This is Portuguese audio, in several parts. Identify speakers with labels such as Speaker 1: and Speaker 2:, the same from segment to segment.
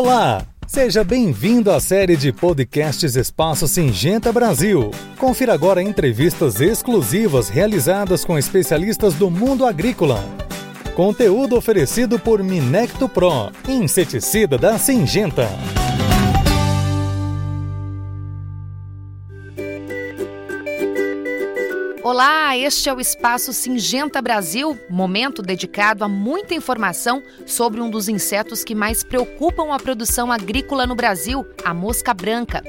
Speaker 1: Olá! Seja bem-vindo à série de podcasts Espaço Singenta Brasil. Confira agora entrevistas exclusivas realizadas com especialistas do mundo agrícola. Conteúdo oferecido por Minecto Pro, inseticida da Singenta.
Speaker 2: Olá, este é o Espaço Singenta Brasil, momento dedicado a muita informação sobre um dos insetos que mais preocupam a produção agrícola no Brasil, a mosca branca.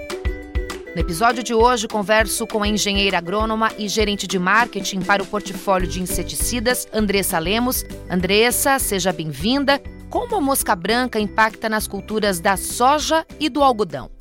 Speaker 2: No episódio de hoje, converso com a engenheira agrônoma e gerente de marketing para o portfólio de inseticidas, Andressa Lemos. Andressa, seja bem-vinda. Como a mosca branca impacta nas culturas da soja e do algodão?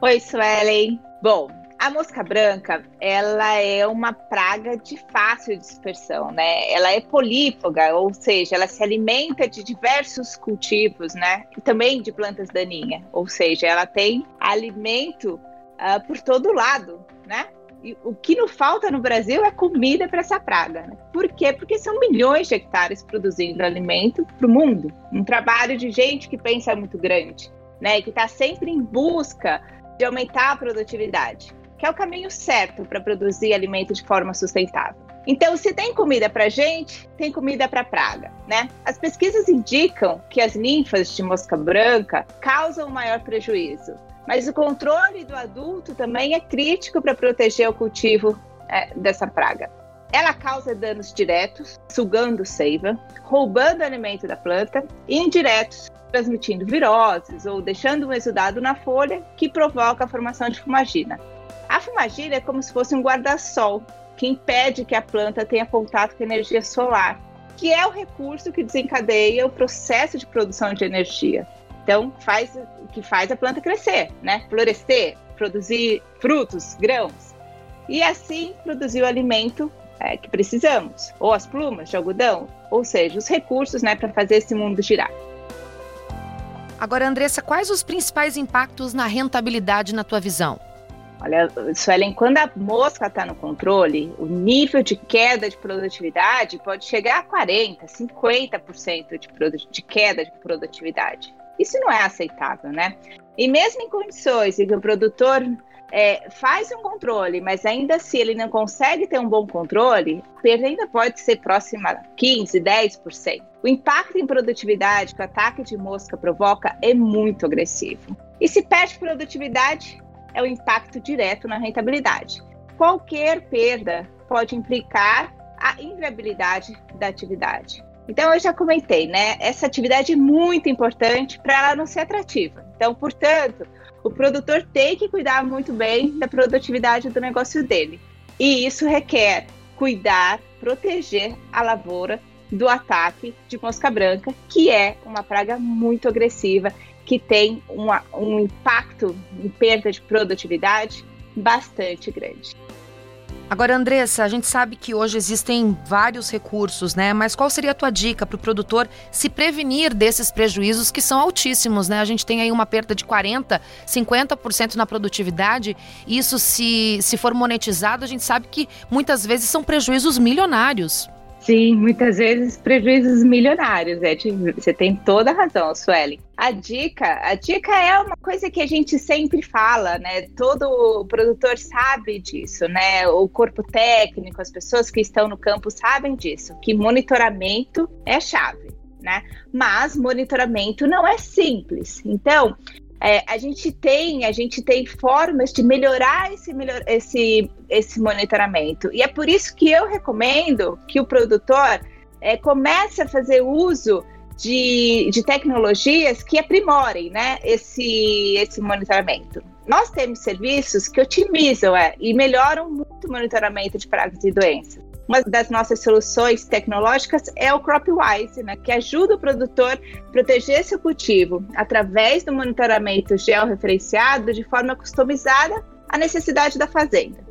Speaker 3: Oi, Suelen. Bom, a mosca branca, ela é uma praga de fácil dispersão, né? Ela é polífaga, ou seja, ela se alimenta de diversos cultivos, né? E também de plantas daninhas, ou seja, ela tem alimento uh, por todo lado, né? E o que não falta no Brasil é comida para essa praga. Né? Por quê? Porque são milhões de hectares produzindo alimento para o mundo. Um trabalho de gente que pensa muito grande, né? Que está sempre em busca de aumentar a produtividade que é o caminho certo para produzir alimento de forma sustentável. Então, se tem comida para gente, tem comida para praga, né? As pesquisas indicam que as ninfas de mosca branca causam maior prejuízo, mas o controle do adulto também é crítico para proteger o cultivo é, dessa praga. Ela causa danos diretos, sugando seiva, roubando alimento da planta, e indiretos, transmitindo viroses ou deixando um exudado na folha que provoca a formação de fumagina. A fumagilha é como se fosse um guarda-sol que impede que a planta tenha contato com a energia solar, que é o recurso que desencadeia o processo de produção de energia. Então, faz que faz a planta crescer, né? Florescer, produzir frutos, grãos. E assim produzir o alimento é, que precisamos, ou as plumas de algodão, ou seja, os recursos né, para fazer esse mundo girar.
Speaker 2: Agora, Andressa, quais os principais impactos na rentabilidade na tua visão?
Speaker 3: Olha, Suelen, quando a mosca está no controle, o nível de queda de produtividade pode chegar a 40%, 50% de, de queda de produtividade. Isso não é aceitável, né? E mesmo em condições em que o produtor é, faz um controle, mas ainda assim ele não consegue ter um bom controle, a perda ainda pode ser próxima a 15%, 10%. O impacto em produtividade que o ataque de mosca provoca é muito agressivo. E se perde produtividade, é o impacto direto na rentabilidade. Qualquer perda pode implicar a inviabilidade da atividade. Então, eu já comentei, né? Essa atividade é muito importante para ela não ser atrativa. Então, portanto, o produtor tem que cuidar muito bem da produtividade do negócio dele. E isso requer cuidar, proteger a lavoura do ataque de mosca branca, que é uma praga muito agressiva que tem uma, um impacto em perda de produtividade bastante grande.
Speaker 2: Agora, Andressa, a gente sabe que hoje existem vários recursos, né? Mas qual seria a tua dica para o produtor se prevenir desses prejuízos que são altíssimos, né? A gente tem aí uma perda de 40%, 50% na produtividade. Isso, se, se for monetizado, a gente sabe que muitas vezes são prejuízos milionários.
Speaker 3: Sim, muitas vezes prejuízos milionários. É, você tem toda a razão, Sueli. A dica, a dica é uma coisa que a gente sempre fala, né? Todo produtor sabe disso, né? O corpo técnico, as pessoas que estão no campo sabem disso, que monitoramento é chave, né? Mas monitoramento não é simples. Então, é, a gente tem a gente tem formas de melhorar esse, melhor, esse, esse monitoramento e é por isso que eu recomendo que o produtor é, comece a fazer uso de, de tecnologias que aprimorem né, esse, esse monitoramento. Nós temos serviços que otimizam é, e melhoram muito o monitoramento de pragas e doenças. Uma das nossas soluções tecnológicas é o CropWise, né, que ajuda o produtor a proteger seu cultivo através do monitoramento georreferenciado de forma customizada à necessidade da fazenda.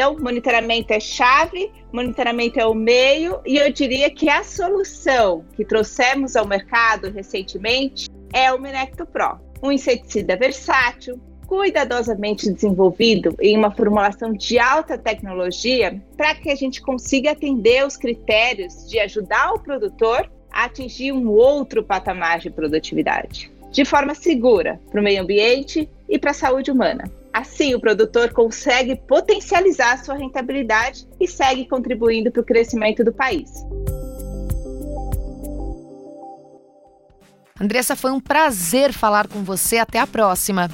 Speaker 3: Então, monitoramento é chave, monitoramento é o meio, e eu diria que a solução que trouxemos ao mercado recentemente é o Minecto Pro, um inseticida versátil, cuidadosamente desenvolvido em uma formulação de alta tecnologia para que a gente consiga atender os critérios de ajudar o produtor a atingir um outro patamar de produtividade. de forma segura para o meio ambiente e para a saúde humana. Assim, o produtor consegue potencializar sua rentabilidade e segue contribuindo para o crescimento do país.
Speaker 2: Andressa, foi um prazer falar com você. Até a próxima.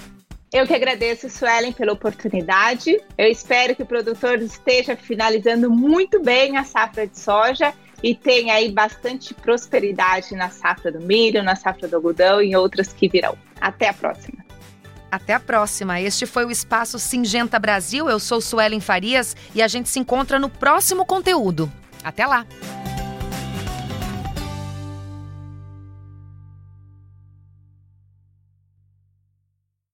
Speaker 3: Eu que agradeço, Suelen, pela oportunidade. Eu espero que o produtor esteja finalizando muito bem a safra de soja e tenha aí bastante prosperidade na safra do milho, na safra do algodão e outras que virão. Até a próxima.
Speaker 2: Até a próxima. Este foi o Espaço Singenta Brasil. Eu sou Suelen Farias e a gente se encontra no próximo conteúdo. Até lá!